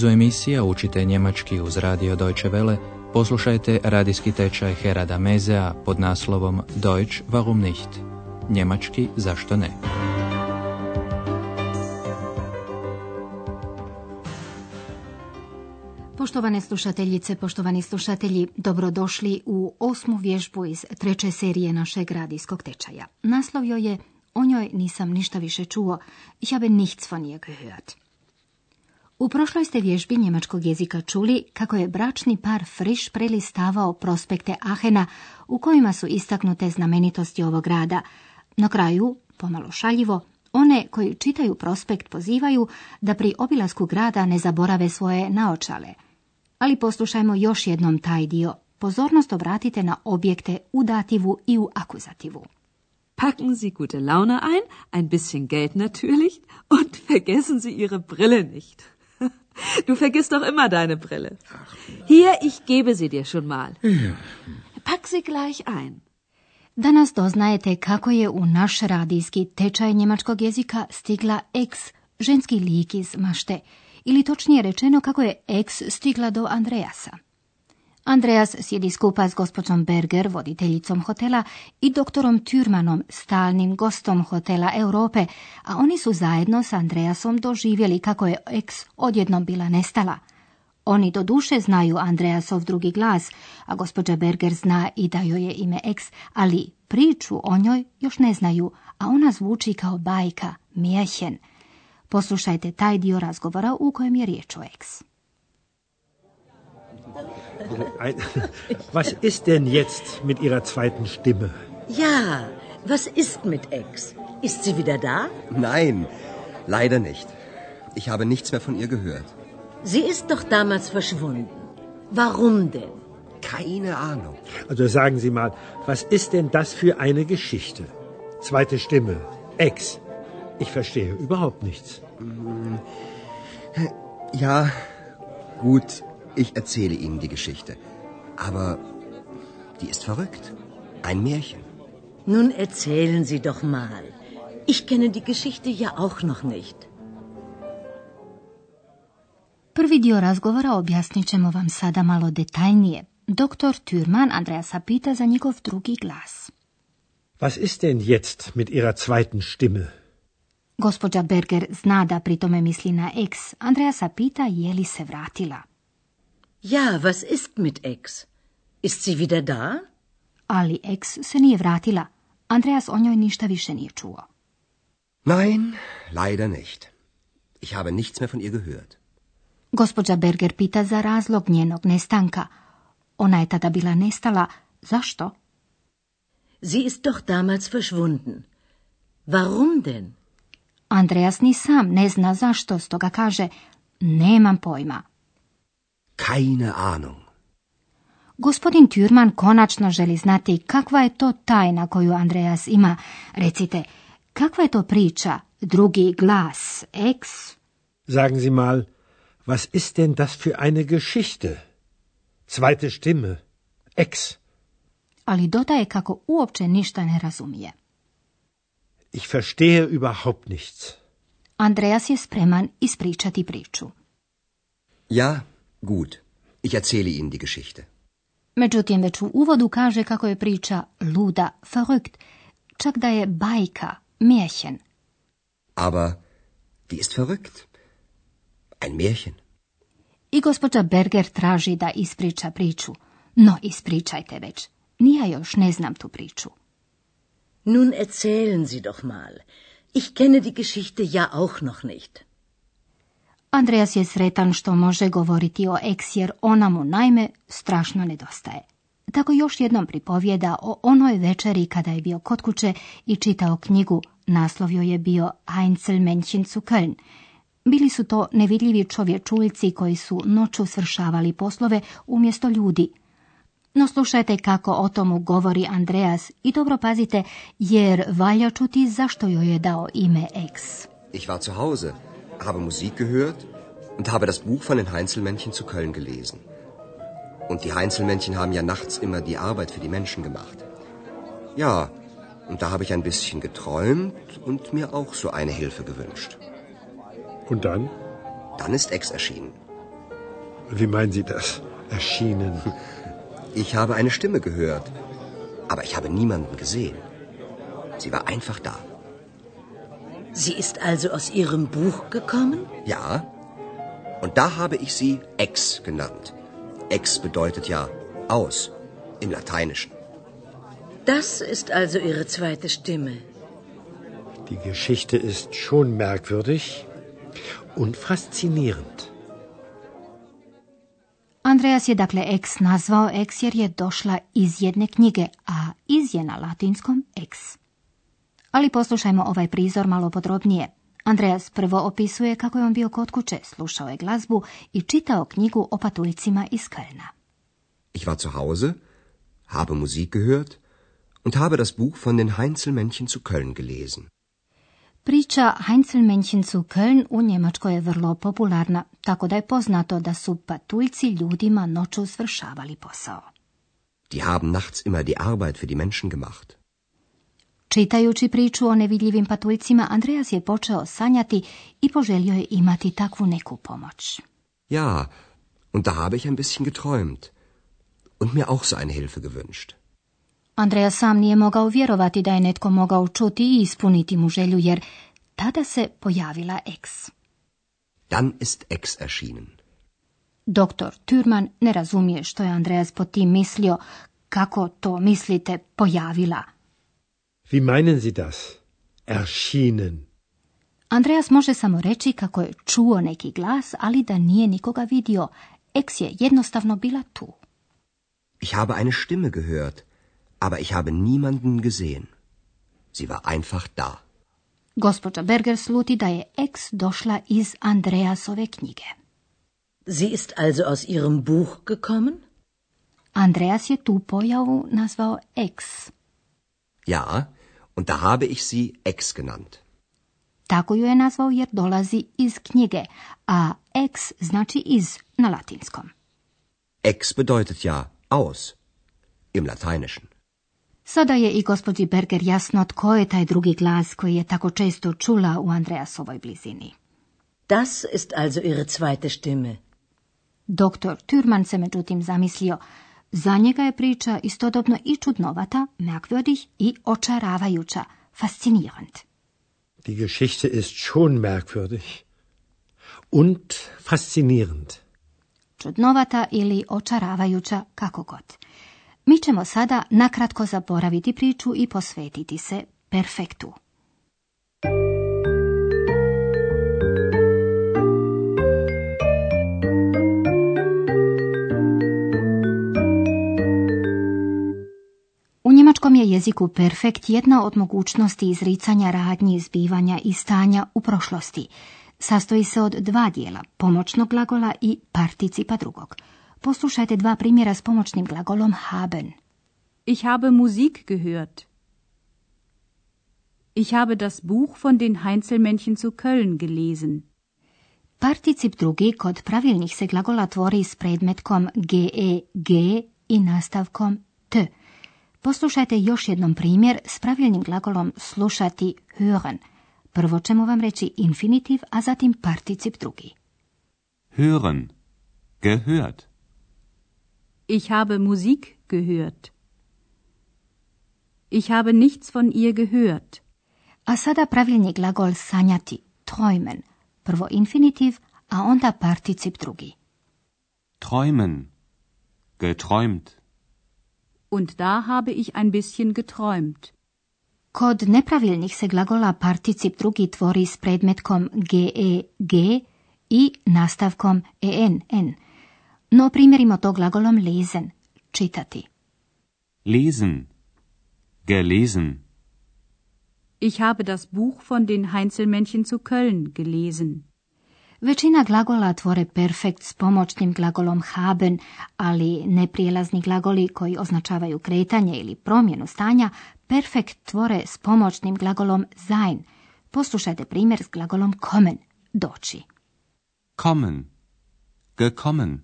nizu emisija učite njemački uz radio Deutsche Welle, poslušajte radijski tečaj Herada Mezea pod naslovom Deutsch warum nicht? Njemački zašto ne? Poštovane slušateljice, poštovani slušatelji, dobrodošli u osmu vježbu iz treće serije našeg radijskog tečaja. Naslov joj je O njoj nisam ništa više čuo, ich habe nichts von ihr gehört. U prošloj ste vježbi njemačkog jezika čuli kako je bračni par Friš prelistavao prospekte Ahena u kojima su istaknute znamenitosti ovog grada. Na kraju, pomalo šaljivo, one koji čitaju prospekt pozivaju da pri obilasku grada ne zaborave svoje naočale. Ali poslušajmo još jednom taj dio. Pozornost obratite na objekte u dativu i u akuzativu. Packen Sie gute Laune ein, ein bisschen Geld natürlich und vergessen Sie Ihre Brille nicht. Du vergisst doch immer deine Brille. Hier, ich gebe sie dir schon mal. Pack sie gleich ein. Danas doznajete kako je u naš radijski tečaj njemačkog jezika stigla ex, ženski lik iz mašte, ili točnije rečeno kako je ex stigla do Andreasa. Andreas sjedi skupa s gospođom Berger, voditeljicom hotela, i doktorom Türmanom, stalnim gostom hotela Europe, a oni su zajedno s Andreasom doživjeli kako je ex odjednom bila nestala. Oni do duše znaju Andreasov drugi glas, a gospođa Berger zna i da joj je ime ex, ali priču o njoj još ne znaju, a ona zvuči kao bajka, Märchen. Poslušajte taj dio razgovora u kojem je riječ o ex. Was ist denn jetzt mit Ihrer zweiten Stimme? Ja, was ist mit Ex? Ist sie wieder da? Nein, leider nicht. Ich habe nichts mehr von ihr gehört. Sie ist doch damals verschwunden. Warum denn? Keine Ahnung. Also sagen Sie mal, was ist denn das für eine Geschichte? Zweite Stimme, Ex. Ich verstehe überhaupt nichts. Ja, gut, ich erzähle Ihnen die Geschichte. Aber die ist verrückt. Ein Märchen. Nun erzählen Sie doch mal. Ich kenne die Geschichte ja auch noch nicht. Prvi dio razgovora objasnit ćemo vam sada malo detaljnije. Doktor Türman Andreasa pita za njegov drugi glas. Was ist denn jetzt mit Ihrer zweiten Stimme? Gospođa Berger zna da pri tome misli na ex. Andreasa pita je li se vratila. Ja, was ist mit Ex? Ist sie wieder da? Ali ex se nije vratila. Andreas o njoj ništa više nije čuo. Nein, leider nicht. Ich habe nichts mehr von ihr gehört. Gospođa Berger pita za razlog njenog nestanka. Ona je tada bila nestala. Zašto? Sie ist doch damals verschwunden. Warum denn? Andreas ni sam ne zna zašto, stoga kaže, nemam pojma. Keine Ahnung. Gospodin Türman konačno želi znati kakva je to tajna koju Andreas ima. Recite, kakva je to priča, drugi glas, ex? Sagen Sie mal, was ist denn das für eine Geschichte? Zweite Stimme, Ex. Ali dodaje kako uopće ništa ne razumije. Ich verstehe überhaupt nichts. Andreas je spreman ispričati priču. Ja, gut. Ich erzähle Ihnen die Geschichte. Međutim, već u uvodu kaže kako je priča luda, verrückt, čak da je bajka, märchen. Aber die ist verrückt. Ein Märchen. I gospođa Berger traži da ispriča priču. No, ispričajte već. Nija još ne znam tu priču. Nun erzählen Sie doch mal. Ich kenne die Geschichte ja auch noch nicht. Andreas je sretan što može govoriti o eks jer ona mu naime strašno nedostaje. Tako još jednom pripovijeda o onoj večeri kada je bio kod kuće i čitao knjigu, naslov joj je bio Einzelmännchen zu Köln. Bili su to nevidljivi čovječuljci koji su noću svršavali poslove umjesto ljudi. No slušajte kako o tomu govori Andreas i dobro pazite jer valja čuti zašto joj je dao ime Ex. Ich war zu Hause, habe Musik gehört und habe das Buch von den Heinzelmännchen zu Köln gelesen. Und die Heinzelmännchen haben ja nachts immer die Arbeit für die Menschen gemacht. Ja, und da habe ich ein bisschen geträumt und mir auch so eine Hilfe gewünscht. Und dann? Dann ist Ex erschienen. Wie meinen Sie das? Erschienen. Ich habe eine Stimme gehört, aber ich habe niemanden gesehen. Sie war einfach da. Sie ist also aus Ihrem Buch gekommen? Ja. Und da habe ich sie ex genannt. Ex bedeutet ja aus im Lateinischen. Das ist also Ihre zweite Stimme. Die Geschichte ist schon merkwürdig und faszinierend. Andreas je dakle ex nazvao ex jer je došla iz jedne knjige, a iz je na latinskom ex. Ali poslušajmo ovaj prizor malo podrobnije. Andreas prvo opisuje kako je on bio kod kuće, slušao je glazbu i čitao knjigu o patuljcima iz Kölna. Ich war zu Hause, habe Musik gehört und habe das Buch von den Heinzelmännchen zu Köln gelesen. Priča Heinzelmännchen zu Köln u Njemačkoj je vrlo popularna, tako da je poznato da su patuljci ljudima noću svršavali posao. Die haben nachts immer die Arbeit für die Menschen gemacht. Čitajući priču o nevidljivim patuljcima, Andreas je počeo sanjati i poželio je imati takvu neku pomoć. Ja, und da habe ich ein bisschen geträumt und mir auch so eine Hilfe gewünscht. Andreas sam nije mogao vjerovati da je netko mogao čuti i ispuniti mu želju, jer tada se pojavila ex. Dann ist Ex erschienen. Doktor Türman ne razumije što je Andreas po tim mislio, kako to mislite pojavila. Wie meinen Sie das? Erschienen. Andreas može samo reći kako je čuo neki glas, ali da nije nikoga vidio. Ex je jednostavno bila tu. Ich habe eine Stimme gehört, aber ich habe niemanden gesehen. Sie war einfach da. Gospođa Berger sluti da je ex došla iz Andreasove knjige. Sie ist also aus Ihrem Buch gekommen? Andreas je tu pojavu nazvao ex. Ja, und da habe ich sie Ex genannt. Tako ju je nazvao jer dolazi iz knjige, a ex znači iz na latinskom. Ex bedeutet ja aus im Lateinischen. Sada je i gospođi Berger jasno tko je taj drugi glas koji je tako često čula u Andreasovoj blizini. Das ist also Ihre zweite Stimme. Doktor Türman se međutim zamislio, za njega je priča istodobno i čudnovata, merkwürdig i očaravajuća, fascinirant. Die Geschichte ist schon merkwürdig und faszinierend. Čudnovata ili očaravajuća, kako god. Mi ćemo sada nakratko zaboraviti priču i posvetiti se perfektu. Je jeziku perfekt jedna od mogućnosti izricanja radnji, zbivanja i stanja u prošlosti. Sastoji se od dva dijela, pomoćnog glagola i participa drugog. Poslušajte dva primjera s pomoćnim glagolom haben. Ich habe Musik gehört. Ich habe das Buch von den Heinzelmännchen zu Köln gelesen. Particip drugi kod pravilnih se glagola tvori s predmetkom ge, g i nastavkom t. Poslušajte još jednom primjer s pravilnim glagolom slušati hören. Prvo ćemo vam reći infinitiv, a zatim particip drugi. Hören. Gehört. Ich habe Musik gehört. Ich habe nichts von ihr gehört. A sada pravilni glagol sanjati, träumen. Prvo infinitiv, a onda particip drugi. Träumen. Geträumt. Und da habe ich ein bisschen geträumt. Kod nepravilnih se glagola particip drugi tvori s predmetkom ge, g i nastavkom en, n. No primjerimo to glagolom lesen, čitati. Lesen. Gelesen. Ich habe das Buch von den Heinzelmännchen zu Köln gelesen. Većina glagola tvore perfekt s pomoćnim glagolom haben, ali neprijelazni glagoli koji označavaju kretanje ili promjenu stanja perfekt tvore s pomoćnim glagolom sein. Poslušajte primjer s glagolom kommen, doći. Kommen. Gekommen.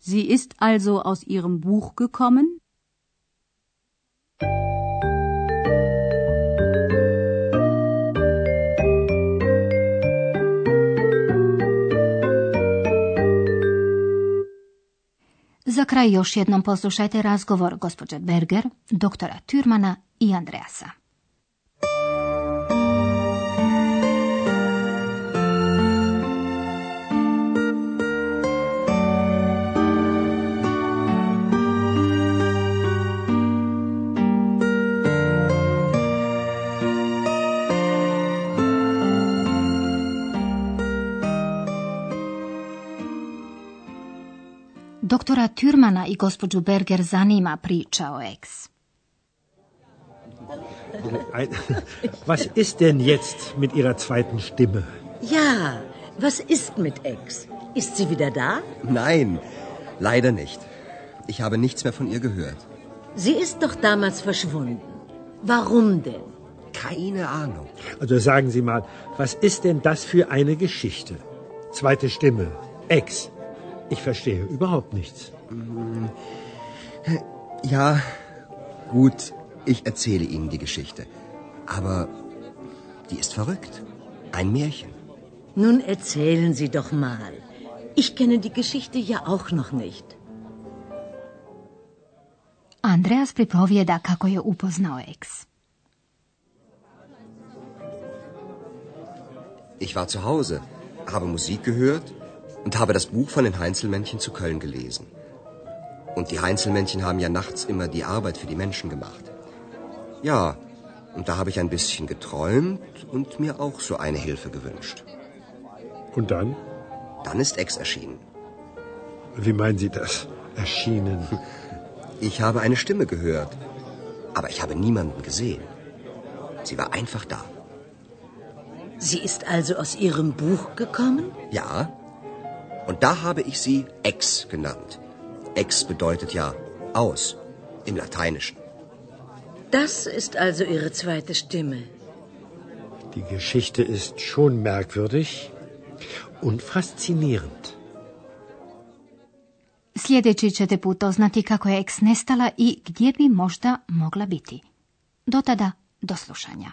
Sie ist also aus ihrem Buch gekommen? Za kraj još jednom poslušajte razgovor gospođe Berger, doktora Türmana i Andreasa. Doktora Türmana i gospođu Berger zanima priča o ex. Was ist denn jetzt mit Ihrer zweiten Stimme? Ja, was ist mit Ex? Ist sie wieder da? Nein, leider nicht. Ich habe nichts mehr von ihr gehört. Sie ist doch damals verschwunden. Warum denn? Keine Ahnung. Also sagen Sie mal, was ist denn das für eine Geschichte? Zweite Stimme, Ex. Ich verstehe überhaupt nichts. Ja, gut, ich erzähle Ihnen die Geschichte. Aber die ist verrückt. Ein Märchen. Nun erzählen Sie doch mal. Ich kenne die Geschichte ja auch noch nicht. Andreas pripovijeda kako je upoznao ex. Ich war zu Hause, habe Musik gehört und habe das Buch von den Heinzelmännchen zu Köln gelesen. Und die Heinzelmännchen haben ja nachts immer die Arbeit für die Menschen gemacht. Ja, und da habe ich ein bisschen geträumt und mir auch so eine Hilfe gewünscht. Und dann? Dann ist Ex erschienen. Wie meinen Sie das? Erschienen. Ich habe eine Stimme gehört, aber ich habe niemanden gesehen. Sie war einfach da. Sie ist also aus Ihrem Buch gekommen? Ja, und da habe ich sie Ex genannt. Ex bedeutet ja aus im Lateinischen. Das ist also Ihre zweite Stimme. Die Geschichte ist schon merkwürdig und faszinierend. Sljedeći ćete put oznati kako je ex nestala i gdje bi možda mogla biti. Do tada, do slušanja.